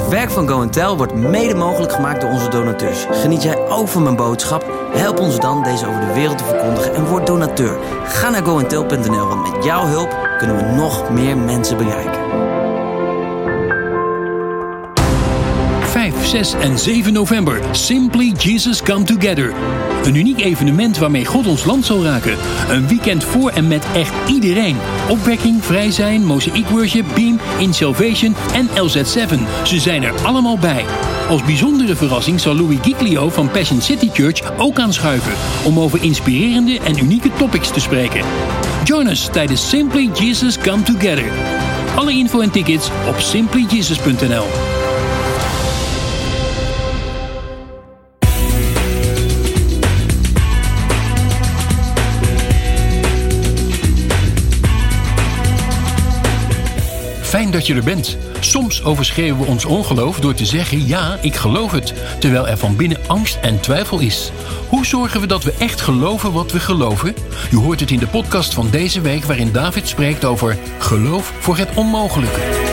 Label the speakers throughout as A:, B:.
A: Het werk van Go Tell wordt mede mogelijk gemaakt door onze donateurs. Geniet jij ook van mijn boodschap? Help ons dan deze over de wereld te verkondigen en word donateur. Ga naar goentel.nl, want met jouw hulp kunnen we nog meer mensen bereiken.
B: 6 en 7 november. Simply Jesus Come Together. Een uniek evenement waarmee God ons land zal raken. Een weekend voor en met echt iedereen. Opwekking, vrij zijn, Mosaic Worship, Beam, In Salvation en LZ7. Ze zijn er allemaal bij. Als bijzondere verrassing zal Louis Giglio van Passion City Church ook aanschuiven. Om over inspirerende en unieke topics te spreken. Join us tijdens Simply Jesus Come Together. Alle info en tickets op simplyjesus.nl. Dat je er bent. Soms overschreeuwen we ons ongeloof door te zeggen: Ja, ik geloof het, terwijl er van binnen angst en twijfel is. Hoe zorgen we dat we echt geloven wat we geloven? Je hoort het in de podcast van deze week, waarin David spreekt over geloof voor het onmogelijke.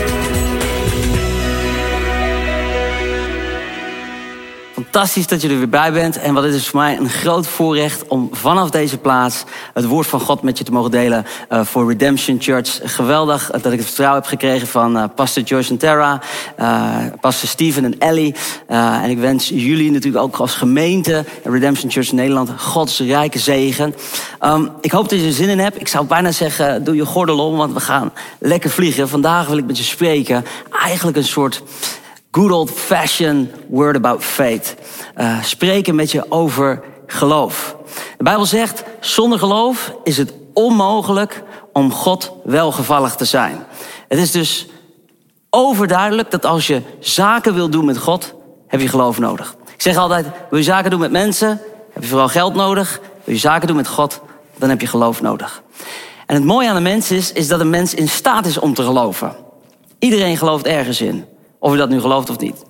A: Fantastisch dat je er weer bij bent. En wat is dus voor mij een groot voorrecht om vanaf deze plaats het woord van God met je te mogen delen uh, voor Redemption Church. Geweldig dat ik het vertrouwen heb gekregen van uh, Pastor Joyce en Tara, uh, Pastor Steven en Ellie. en ik wens jullie natuurlijk ook als gemeente Redemption Church Nederland Gods rijke zegen. Um, ik hoop dat je er zin in hebt. Ik zou bijna zeggen, doe je gordel om, want we gaan lekker vliegen. Vandaag wil ik met je spreken. Eigenlijk een soort good old fashioned word about faith. Uh, spreken met je over geloof. De Bijbel zegt, zonder geloof is het onmogelijk om God welgevallig te zijn. Het is dus overduidelijk dat als je zaken wil doen met God, heb je geloof nodig. Ik zeg altijd, wil je zaken doen met mensen, heb je vooral geld nodig. Wil je zaken doen met God, dan heb je geloof nodig. En het mooie aan de mens is, is dat een mens in staat is om te geloven. Iedereen gelooft ergens in. Of je dat nu gelooft of niet.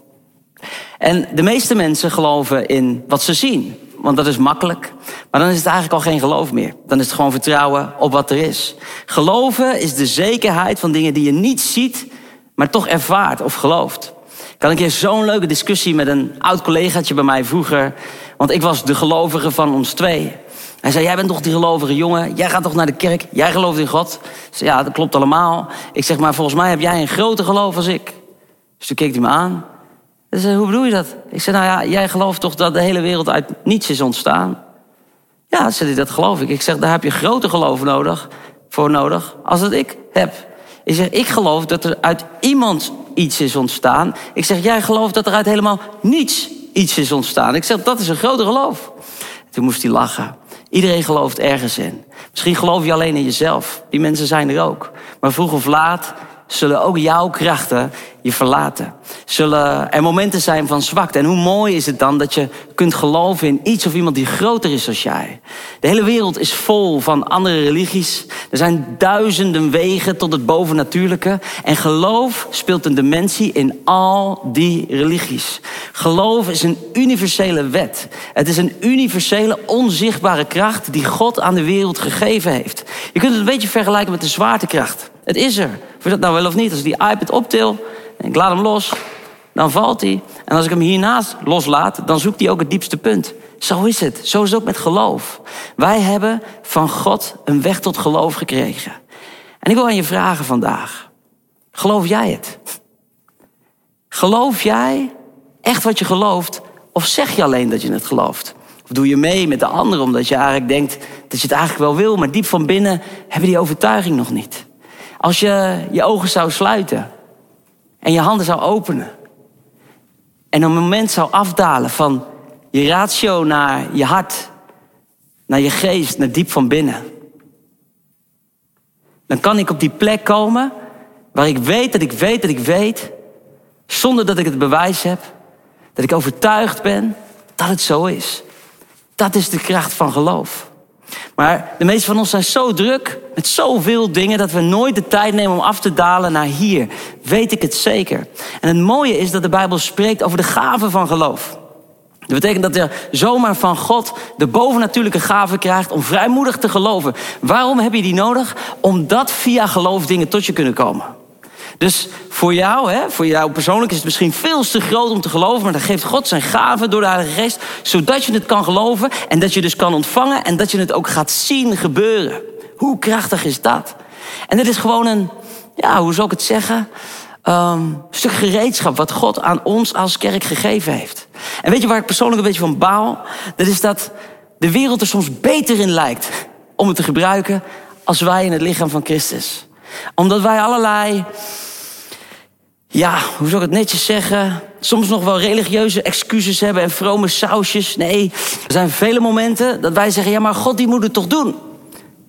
A: En de meeste mensen geloven in wat ze zien. Want dat is makkelijk. Maar dan is het eigenlijk al geen geloof meer. Dan is het gewoon vertrouwen op wat er is. Geloven is de zekerheid van dingen die je niet ziet, maar toch ervaart of gelooft. Ik had een keer zo'n leuke discussie met een oud collegaatje bij mij vroeger. Want ik was de gelovige van ons twee. Hij zei, jij bent toch die gelovige jongen? Jij gaat toch naar de kerk? Jij gelooft in God? Zei, ja, dat klopt allemaal. Ik zeg, maar volgens mij heb jij een groter geloof als ik. Dus toen keek hij me aan. Hij zei, hoe bedoel je dat? Ik zei, nou ja, jij gelooft toch dat de hele wereld uit niets is ontstaan? Ja, zei hij, dat geloof ik. Ik zeg, daar heb je grote geloof nodig, voor nodig als dat ik heb. Ik zeg, ik geloof dat er uit iemand iets is ontstaan. Ik zeg, jij gelooft dat er uit helemaal niets iets is ontstaan. Ik zeg, dat is een grote geloof. Toen moest hij lachen. Iedereen gelooft ergens in. Misschien geloof je alleen in jezelf. Die mensen zijn er ook. Maar vroeg of laat zullen ook jouw krachten je verlaten. Zullen er momenten zijn van zwakte. En hoe mooi is het dan dat je kunt geloven in iets of iemand die groter is dan jij. De hele wereld is vol van andere religies. Er zijn duizenden wegen tot het bovennatuurlijke. En geloof speelt een dimensie in al die religies. Geloof is een universele wet. Het is een universele, onzichtbare kracht die God aan de wereld gegeven heeft. Je kunt het een beetje vergelijken met de zwaartekracht. Het is er. Je dat nou wel of niet. Als ik die iPad optil en ik laat hem los, dan valt hij. En als ik hem hiernaast loslaat, dan zoekt hij ook het diepste punt. Zo is het. Zo is het ook met geloof. Wij hebben van God een weg tot geloof gekregen. En ik wil aan je vragen vandaag. Geloof jij het? Geloof jij echt wat je gelooft? Of zeg je alleen dat je het gelooft? Of doe je mee met de anderen omdat je eigenlijk denkt dat je het eigenlijk wel wil, maar diep van binnen hebben die overtuiging nog niet? Als je je ogen zou sluiten en je handen zou openen. En een moment zou afdalen van je ratio naar je hart, naar je geest, naar diep van binnen. Dan kan ik op die plek komen waar ik weet dat ik weet dat ik weet, zonder dat ik het bewijs heb, dat ik overtuigd ben dat het zo is. Dat is de kracht van geloof. Maar de meeste van ons zijn zo druk met zoveel dingen dat we nooit de tijd nemen om af te dalen naar hier. Weet ik het zeker. En het mooie is dat de Bijbel spreekt over de gaven van geloof. Dat betekent dat je zomaar van God de bovennatuurlijke gave krijgt om vrijmoedig te geloven. Waarom heb je die nodig? Omdat via geloof dingen tot je kunnen komen. Dus voor jou, hè, voor jou persoonlijk is het misschien veel te groot om te geloven, maar dan geeft God zijn gaven door de Heilige Geest, zodat je het kan geloven en dat je dus kan ontvangen en dat je het ook gaat zien gebeuren. Hoe krachtig is dat? En dit is gewoon een, ja, hoe zou ik het zeggen? Um, stuk gereedschap wat God aan ons als kerk gegeven heeft. En weet je waar ik persoonlijk een beetje van baal? Dat is dat de wereld er soms beter in lijkt om het te gebruiken als wij in het lichaam van Christus. Omdat wij allerlei, ja, hoe zou ik het netjes zeggen? Soms nog wel religieuze excuses hebben en vrome sausjes. Nee, er zijn vele momenten dat wij zeggen: ja, maar God die moet het toch doen.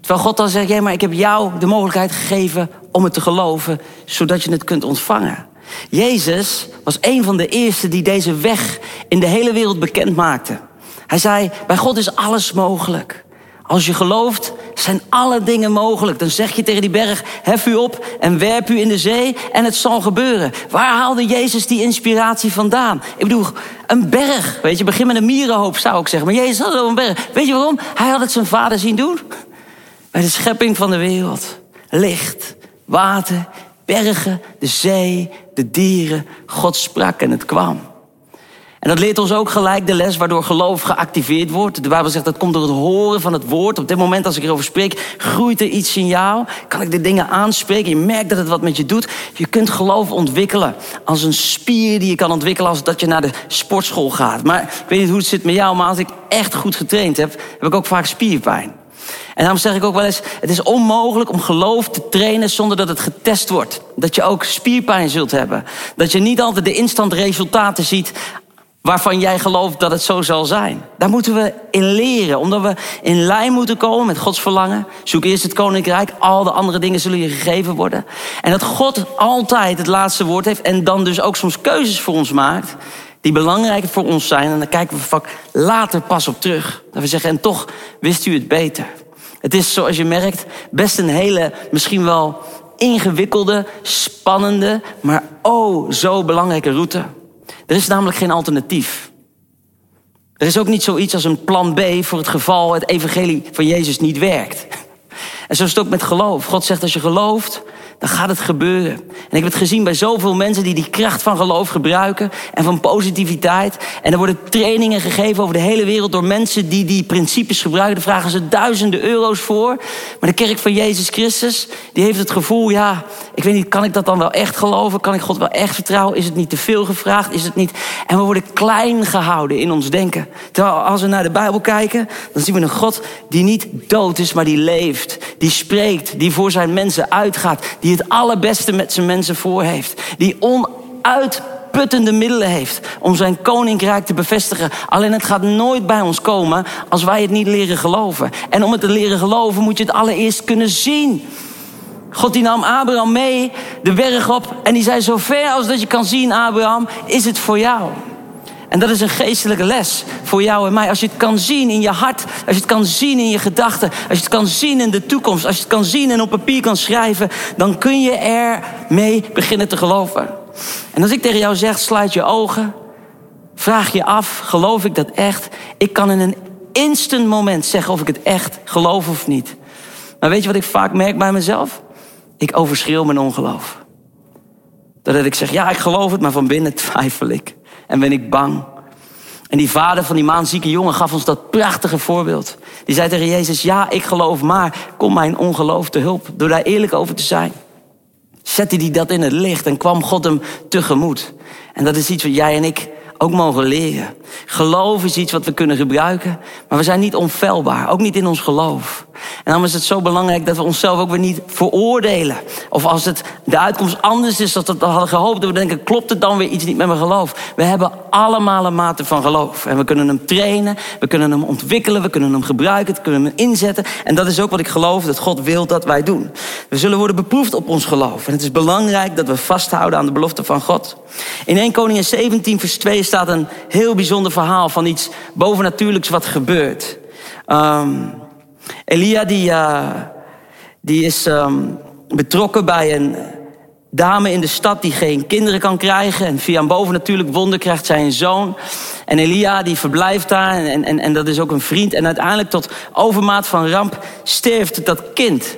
A: Terwijl God dan zegt: ja, maar ik heb jou de mogelijkheid gegeven om het te geloven, zodat je het kunt ontvangen. Jezus was een van de eerste die deze weg in de hele wereld bekend maakte. Hij zei: bij God is alles mogelijk. Als je gelooft, zijn alle dingen mogelijk. Dan zeg je tegen die berg, hef u op en werp u in de zee en het zal gebeuren. Waar haalde Jezus die inspiratie vandaan? Ik bedoel, een berg, weet je, begin met een mierenhoop zou ik zeggen. Maar Jezus had wel een berg. Weet je waarom? Hij had het zijn vader zien doen. Bij de schepping van de wereld. Licht, water, bergen, de zee, de dieren. God sprak en het kwam. En dat leert ons ook gelijk de les waardoor geloof geactiveerd wordt. De Bijbel zegt dat komt door het horen van het woord. Op dit moment als ik erover spreek, groeit er iets in jou. Kan ik de dingen aanspreken? Je merkt dat het wat met je doet. Je kunt geloof ontwikkelen als een spier die je kan ontwikkelen als dat je naar de sportschool gaat. Maar ik weet niet hoe het zit met jou, maar als ik echt goed getraind heb, heb ik ook vaak spierpijn. En daarom zeg ik ook wel eens: het is onmogelijk om geloof te trainen zonder dat het getest wordt. Dat je ook spierpijn zult hebben. Dat je niet altijd de instant resultaten ziet waarvan jij gelooft dat het zo zal zijn. Daar moeten we in leren, omdat we in lijn moeten komen met Gods verlangen. Zoek eerst het koninkrijk, al de andere dingen zullen je gegeven worden. En dat God altijd het laatste woord heeft en dan dus ook soms keuzes voor ons maakt die belangrijk voor ons zijn. En dan kijken we vaak later pas op terug. Dat we zeggen, en toch wist u het beter. Het is, zoals je merkt, best een hele, misschien wel ingewikkelde, spannende, maar oh zo belangrijke route. Er is namelijk geen alternatief. Er is ook niet zoiets als een plan B voor het geval het evangelie van Jezus niet werkt. En zo is het ook met geloof. God zegt als je gelooft, dan gaat het gebeuren. En ik heb het gezien bij zoveel mensen die die kracht van geloof gebruiken en van positiviteit. En er worden trainingen gegeven over de hele wereld door mensen die die principes gebruiken. Daar vragen ze duizenden euro's voor. Maar de kerk van Jezus Christus, die heeft het gevoel, ja, ik weet niet, kan ik dat dan wel echt geloven? Kan ik God wel echt vertrouwen? Is het niet te veel gevraagd? Is het niet? En we worden klein gehouden in ons denken. Terwijl als we naar de Bijbel kijken, dan zien we een God die niet dood is, maar die leeft. Die spreekt, die voor zijn mensen uitgaat. Die het allerbeste met zijn mensen voor heeft. Die onuitputtende middelen heeft om zijn koninkrijk te bevestigen. Alleen het gaat nooit bij ons komen als wij het niet leren geloven. En om het te leren geloven moet je het allereerst kunnen zien. God die nam Abraham mee de berg op en die zei: Zo ver als dat je kan zien, Abraham, is het voor jou. En dat is een geestelijke les voor jou en mij. Als je het kan zien in je hart, als je het kan zien in je gedachten, als je het kan zien in de toekomst, als je het kan zien en op papier kan schrijven, dan kun je er mee beginnen te geloven. En als ik tegen jou zeg, sluit je ogen, vraag je af, geloof ik dat echt? Ik kan in een instant moment zeggen of ik het echt geloof of niet. Maar weet je wat ik vaak merk bij mezelf? Ik overschreeuw mijn ongeloof. Dat ik zeg, ja, ik geloof het, maar van binnen twijfel ik en ben ik bang. En die vader van die maanzieke jongen gaf ons dat prachtige voorbeeld. Die zei tegen Jezus, ja, ik geloof, maar kom mijn ongeloof te hulp. Door daar eerlijk over te zijn. Zette hij dat in het licht en kwam God hem tegemoet. En dat is iets wat jij en ik ook mogen leren. Geloof is iets wat we kunnen gebruiken, maar we zijn niet onfeilbaar, ook niet in ons geloof. En daarom is het zo belangrijk dat we onszelf ook weer niet veroordelen. Of als het de uitkomst anders is dan we hadden gehoopt, dat we denken, klopt het dan weer iets niet met mijn geloof? We hebben allemaal een mate van geloof. En we kunnen hem trainen, we kunnen hem ontwikkelen, we kunnen hem gebruiken, we kunnen hem inzetten. En dat is ook wat ik geloof dat God wil dat wij doen. We zullen worden beproefd op ons geloof. En het is belangrijk dat we vasthouden aan de belofte van God. In 1 Koningin 17 vers 2 staat een heel bijzonder verhaal van iets bovennatuurlijks wat gebeurt. Um, Elia die, uh, die is um, betrokken bij een dame in de stad die geen kinderen kan krijgen. En via een bovennatuurlijk wonder krijgt zij een zoon. En Elia die verblijft daar en, en, en dat is ook een vriend. En uiteindelijk tot overmaat van ramp sterft dat kind.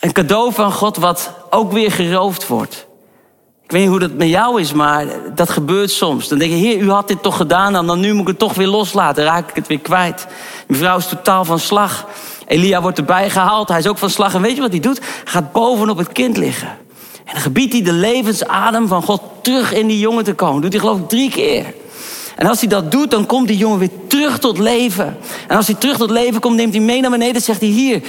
A: Een cadeau van God wat ook weer geroofd wordt. Ik weet niet hoe dat met jou is, maar dat gebeurt soms. Dan denk je, heer, u had dit toch gedaan, dan nu moet ik het toch weer loslaten. raak ik het weer kwijt. Mijn vrouw is totaal van slag. Elia wordt erbij gehaald, hij is ook van slag. En weet je wat hij doet? Hij gaat bovenop het kind liggen. En dan gebiedt hij de levensadem van God terug in die jongen te komen. Doet hij geloof ik drie keer. En als hij dat doet, dan komt die jongen weer terug tot leven. En als hij terug tot leven komt, neemt hij mee naar beneden en zegt hij: Hier,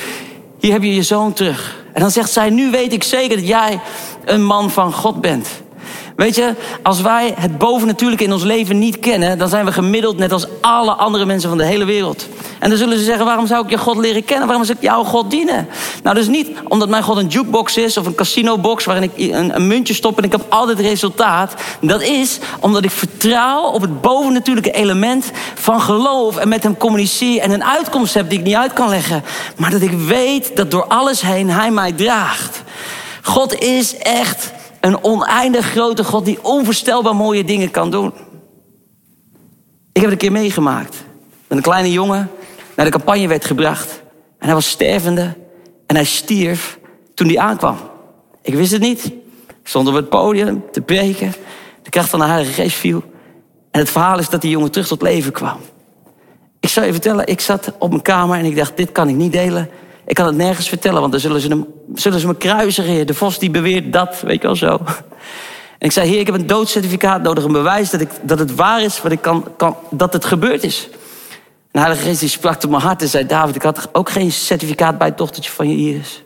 A: hier heb je je zoon terug. En dan zegt zij: Nu weet ik zeker dat jij een man van God bent. Weet je, als wij het bovennatuurlijke in ons leven niet kennen, dan zijn we gemiddeld net als alle andere mensen van de hele wereld. En dan zullen ze zeggen: waarom zou ik je God leren kennen? Waarom zou ik jouw God dienen? Nou, dus niet omdat mijn God een jukebox is of een casinobox waarin ik een, een muntje stop en ik heb altijd resultaat. Dat is omdat ik vertrouw op het bovennatuurlijke element van geloof en met hem communiceer en een uitkomst heb die ik niet uit kan leggen. Maar dat ik weet dat door alles heen hij mij draagt. God is echt een oneindig grote God die onvoorstelbaar mooie dingen kan doen. Ik heb het een keer meegemaakt. Een kleine jongen naar de campagne werd gebracht. En hij was stervende. En hij stierf toen hij aankwam. Ik wist het niet. Ik stond op het podium te preken. De kracht van de Heilige Geest viel. En het verhaal is dat die jongen terug tot leven kwam. Ik zou je vertellen, ik zat op mijn kamer en ik dacht, dit kan ik niet delen. Ik kan het nergens vertellen, want dan zullen ze, hem, zullen ze me kruisigen. De vos die beweert dat, weet je wel zo. En ik zei, heer, ik heb een doodcertificaat nodig. Een bewijs dat, ik, dat het waar is, wat ik kan, kan, dat het gebeurd is. En de Heilige Geest die sprak tot mijn hart en zei... David, ik had ook geen certificaat bij het dochtertje van je Iris.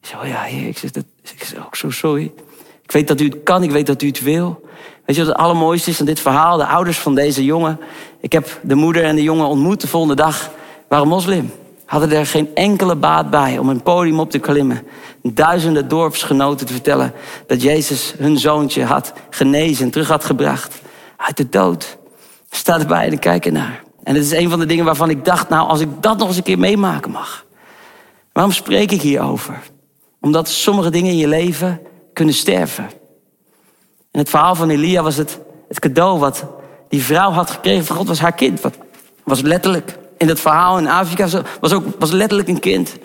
A: Ik zei, oh ja, heer, ik zeg, dat, ik zeg ook zo sorry. Ik weet dat u het kan, ik weet dat u het wil. Weet je wat het allermooiste is aan dit verhaal? De ouders van deze jongen. Ik heb de moeder en de jongen ontmoet de volgende dag. waren moslim hadden er geen enkele baat bij om een podium op te klimmen. Duizenden dorpsgenoten te vertellen dat Jezus hun zoontje had genezen, terug had gebracht. Uit de dood. Staat erbij en kijken naar. En het is een van de dingen waarvan ik dacht, nou, als ik dat nog eens een keer meemaken mag. Waarom spreek ik hierover? Omdat sommige dingen in je leven kunnen sterven. En het verhaal van Elia was het, het cadeau wat die vrouw had gekregen van God, was haar kind. Wat was letterlijk in dat verhaal in Afrika was ook was letterlijk een kind.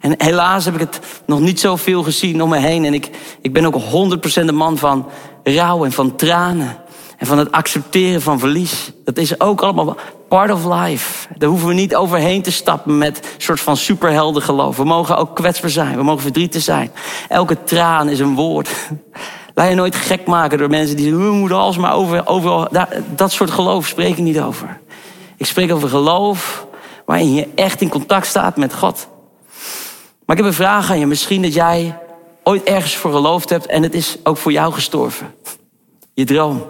A: En helaas heb ik het nog niet zoveel gezien om me heen. En ik, ik ben ook 100% een man van rouw en van tranen. En van het accepteren van verlies. Dat is ook allemaal part of life. Daar hoeven we niet overheen te stappen met een soort van superhelden geloof. We mogen ook kwetsbaar zijn. We mogen verdrietig zijn. Elke traan is een woord. Laat je nooit gek maken door mensen die zeggen... we moeten alsmaar over, over... Dat soort geloof spreek ik niet over. Ik spreek over geloof waarin je echt in contact staat met God. Maar ik heb een vraag aan je. Misschien dat jij ooit ergens voor geloofd hebt en het is ook voor jou gestorven. Je droom,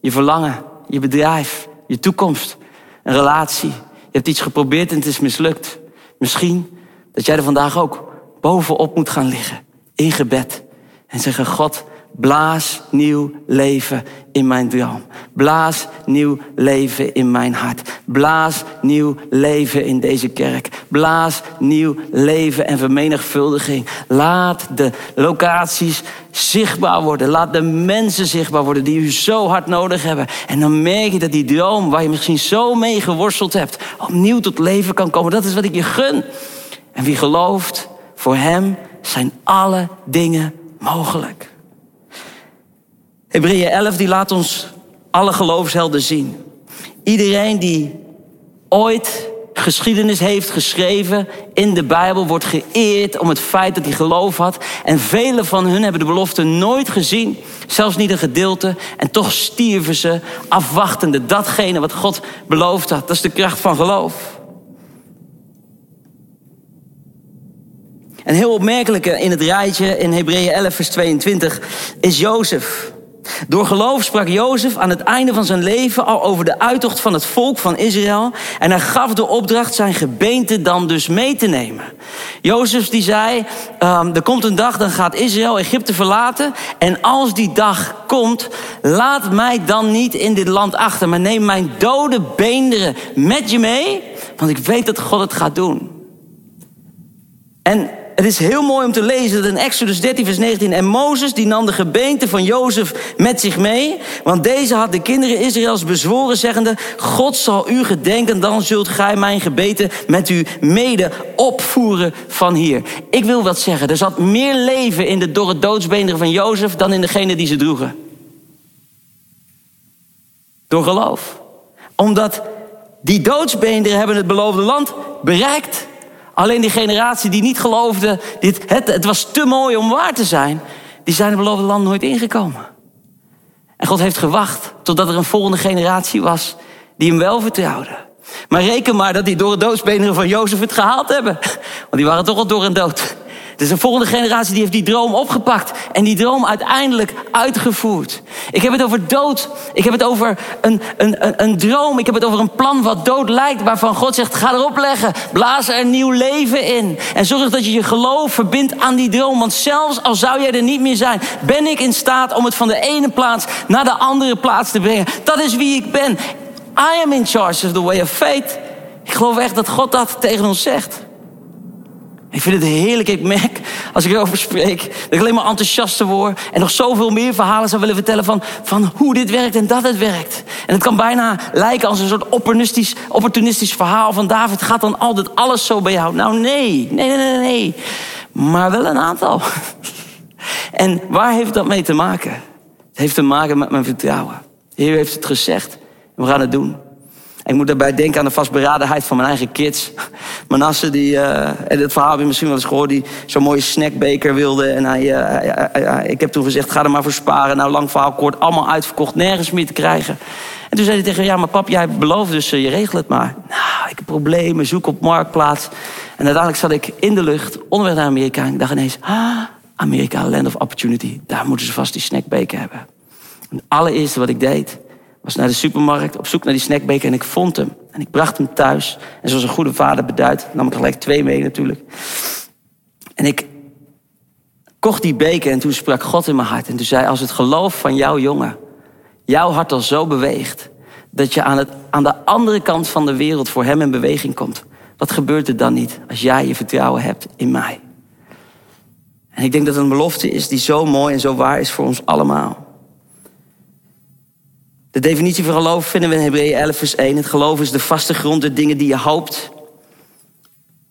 A: je verlangen, je bedrijf, je toekomst, een relatie. Je hebt iets geprobeerd en het is mislukt. Misschien dat jij er vandaag ook bovenop moet gaan liggen, in gebed. En zeggen, God, Blaas nieuw leven in mijn droom. Blaas nieuw leven in mijn hart. Blaas nieuw leven in deze kerk. Blaas nieuw leven en vermenigvuldiging. Laat de locaties zichtbaar worden. Laat de mensen zichtbaar worden die u zo hard nodig hebben. En dan merk je dat die droom waar je misschien zo mee geworsteld hebt, opnieuw tot leven kan komen. Dat is wat ik je gun. En wie gelooft, voor hem zijn alle dingen mogelijk. Hebreeën 11 die laat ons alle geloofshelden zien. Iedereen die ooit geschiedenis heeft geschreven in de Bijbel wordt geëerd om het feit dat hij geloof had. En vele van hun hebben de belofte nooit gezien, zelfs niet een gedeelte. En toch stierven ze afwachtende datgene wat God beloofd had. Dat is de kracht van geloof. En heel opmerkelijk in het rijtje in Hebreeën 11 vers 22 is Jozef. Door geloof sprak Jozef aan het einde van zijn leven al over de uittocht van het volk van Israël. En hij gaf de opdracht zijn gebeente dan dus mee te nemen. Jozef die zei, um, er komt een dag, dan gaat Israël Egypte verlaten. En als die dag komt, laat mij dan niet in dit land achter. Maar neem mijn dode beenderen met je mee. Want ik weet dat God het gaat doen. En het is heel mooi om te lezen dat in Exodus 13, vers 19. En Mozes die nam de gebeente van Jozef met zich mee. Want deze had de kinderen Israëls bezworen, zeggende: God zal u gedenken, dan zult gij mijn gebeten met u mede opvoeren van hier. Ik wil wat zeggen. Er zat meer leven in de dorre doodsbeenderen van Jozef dan in degene die ze droegen. Door geloof. Omdat die doodsbeenderen hebben het beloofde land bereikt. Alleen die generatie die niet geloofde, dit, het, het was te mooi om waar te zijn, die zijn het beloofde land nooit ingekomen. En God heeft gewacht totdat er een volgende generatie was die hem wel vertrouwde. Maar reken maar dat die door het doodsbeenderen van Jozef het gehaald hebben. Want die waren toch al door en dood. Dus de volgende generatie die heeft die droom opgepakt en die droom uiteindelijk uitgevoerd. Ik heb het over dood. Ik heb het over een, een, een, een droom. Ik heb het over een plan wat dood lijkt, waarvan God zegt: ga erop leggen. Blaas er nieuw leven in. En zorg dat je je geloof verbindt aan die droom. Want zelfs al zou jij er niet meer zijn, ben ik in staat om het van de ene plaats naar de andere plaats te brengen. Dat is wie ik ben. I am in charge of the way of faith. Ik geloof echt dat God dat tegen ons zegt. Ik vind het heerlijk. Ik merk, als ik erover spreek, dat ik alleen maar enthousiaster word. En nog zoveel meer verhalen zou willen vertellen van, van hoe dit werkt en dat het werkt. En het kan bijna lijken als een soort opportunistisch, opportunistisch verhaal van David. Gaat dan altijd alles zo bij jou? Nou nee, nee, nee, nee, nee. Maar wel een aantal. En waar heeft dat mee te maken? Het heeft te maken met mijn vertrouwen. De Heer heeft het gezegd we gaan het doen ik moet daarbij denken aan de vastberadenheid van mijn eigen kids. Manasse, die, uh, en het verhaal heb je misschien wel eens gehoord, die zo'n mooie snackbeker wilde. En hij, uh, ik heb toen gezegd, ga er maar voor sparen. Nou, lang verhaal kort, allemaal uitverkocht, nergens meer te krijgen. En toen zei hij tegen ja, maar pap, jij belooft dus, uh, je regelt het maar. Nou, ik heb problemen, zoek op marktplaats. En uiteindelijk zat ik in de lucht, onderweg naar Amerika. En ik dacht ineens, ah, Amerika, land of opportunity. Daar moeten ze vast die snackbeker hebben. En het allereerste wat ik deed, was naar de supermarkt op zoek naar die snackbeker en ik vond hem. En ik bracht hem thuis. En zoals een goede vader beduidt, nam ik gelijk twee mee natuurlijk. En ik kocht die beker en toen sprak God in mijn hart. En toen zei, als het geloof van jouw jongen jouw hart al zo beweegt... dat je aan, het, aan de andere kant van de wereld voor hem in beweging komt... wat gebeurt er dan niet als jij je vertrouwen hebt in mij? En ik denk dat het een belofte is die zo mooi en zo waar is voor ons allemaal. De definitie van geloof vinden we in Hebreeën 11 vers 1. Het geloof is de vaste grond der dingen die je hoopt.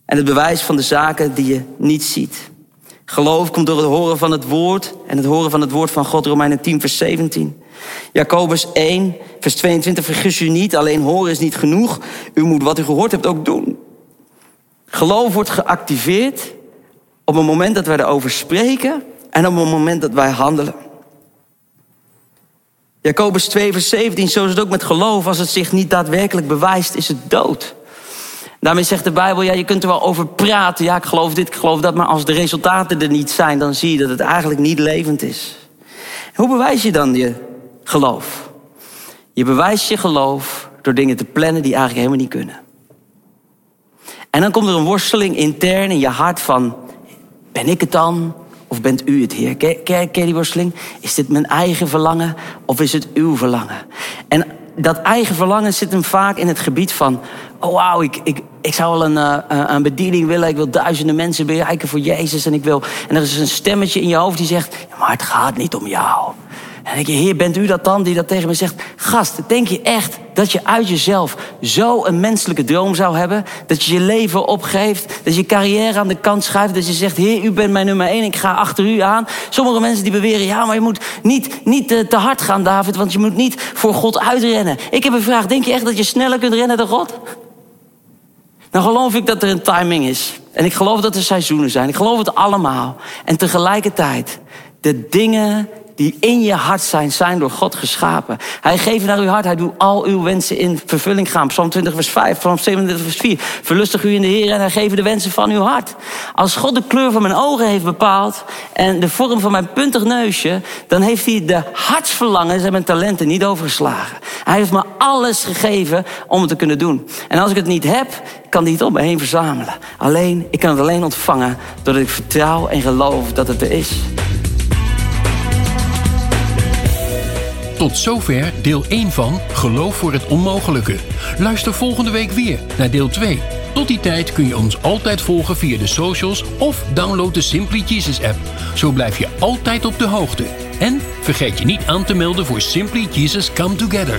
A: En het bewijs van de zaken die je niet ziet. Geloof komt door het horen van het woord. En het horen van het woord van God, Romeinen 10 vers 17. Jacobus 1 vers 22. Vergis u niet, alleen horen is niet genoeg. U moet wat u gehoord hebt ook doen. Geloof wordt geactiveerd op het moment dat wij erover spreken. En op het moment dat wij handelen. Jacobus 2, vers 17, zo is het ook met geloof. Als het zich niet daadwerkelijk bewijst, is het dood. Daarmee zegt de Bijbel, ja, je kunt er wel over praten. Ja, ik geloof dit, ik geloof dat. Maar als de resultaten er niet zijn, dan zie je dat het eigenlijk niet levend is. Hoe bewijs je dan je geloof? Je bewijst je geloof door dingen te plannen die eigenlijk helemaal niet kunnen. En dan komt er een worsteling intern in je hart van... ben ik het dan? Of bent u het, Heer? Ken, ken, worsteling? Is dit mijn eigen verlangen of is het uw verlangen? En dat eigen verlangen zit hem vaak in het gebied van... oh wauw, ik, ik, ik zou wel een, uh, een bediening willen. Ik wil duizenden mensen bereiken voor Jezus. En, ik wil, en er is een stemmetje in je hoofd die zegt... maar het gaat niet om jou. En denk je, heer, bent u dat dan die dat tegen me zegt? Gast, denk je echt dat je uit jezelf zo een menselijke droom zou hebben? Dat je je leven opgeeft, dat je carrière aan de kant schuift, dat je zegt, heer, u bent mijn nummer één, ik ga achter u aan. Sommige mensen die beweren, ja, maar je moet niet, niet te, te hard gaan, David, want je moet niet voor God uitrennen. Ik heb een vraag, denk je echt dat je sneller kunt rennen dan God? Dan geloof ik dat er een timing is. En ik geloof dat er seizoenen zijn. Ik geloof het allemaal. En tegelijkertijd, de dingen die in je hart zijn, zijn door God geschapen. Hij geeft naar uw hart, hij doet al uw wensen in vervulling gaan. Psalm 20 vers 5, Psalm 27 vers 4. Verlustig u in de Heer en hij geeft de wensen van uw hart. Als God de kleur van mijn ogen heeft bepaald en de vorm van mijn puntig neusje, dan heeft hij de hartsverlangens en mijn talenten niet overgeslagen. Hij heeft me alles gegeven om het te kunnen doen. En als ik het niet heb, kan hij het om me heen verzamelen. Alleen, ik kan het alleen ontvangen doordat ik vertrouw en geloof dat het er is.
B: Tot zover deel 1 van Geloof voor het Onmogelijke. Luister volgende week weer naar deel 2. Tot die tijd kun je ons altijd volgen via de socials of download de Simply Jesus app. Zo blijf je altijd op de hoogte. En vergeet je niet aan te melden voor Simply Jesus Come Together.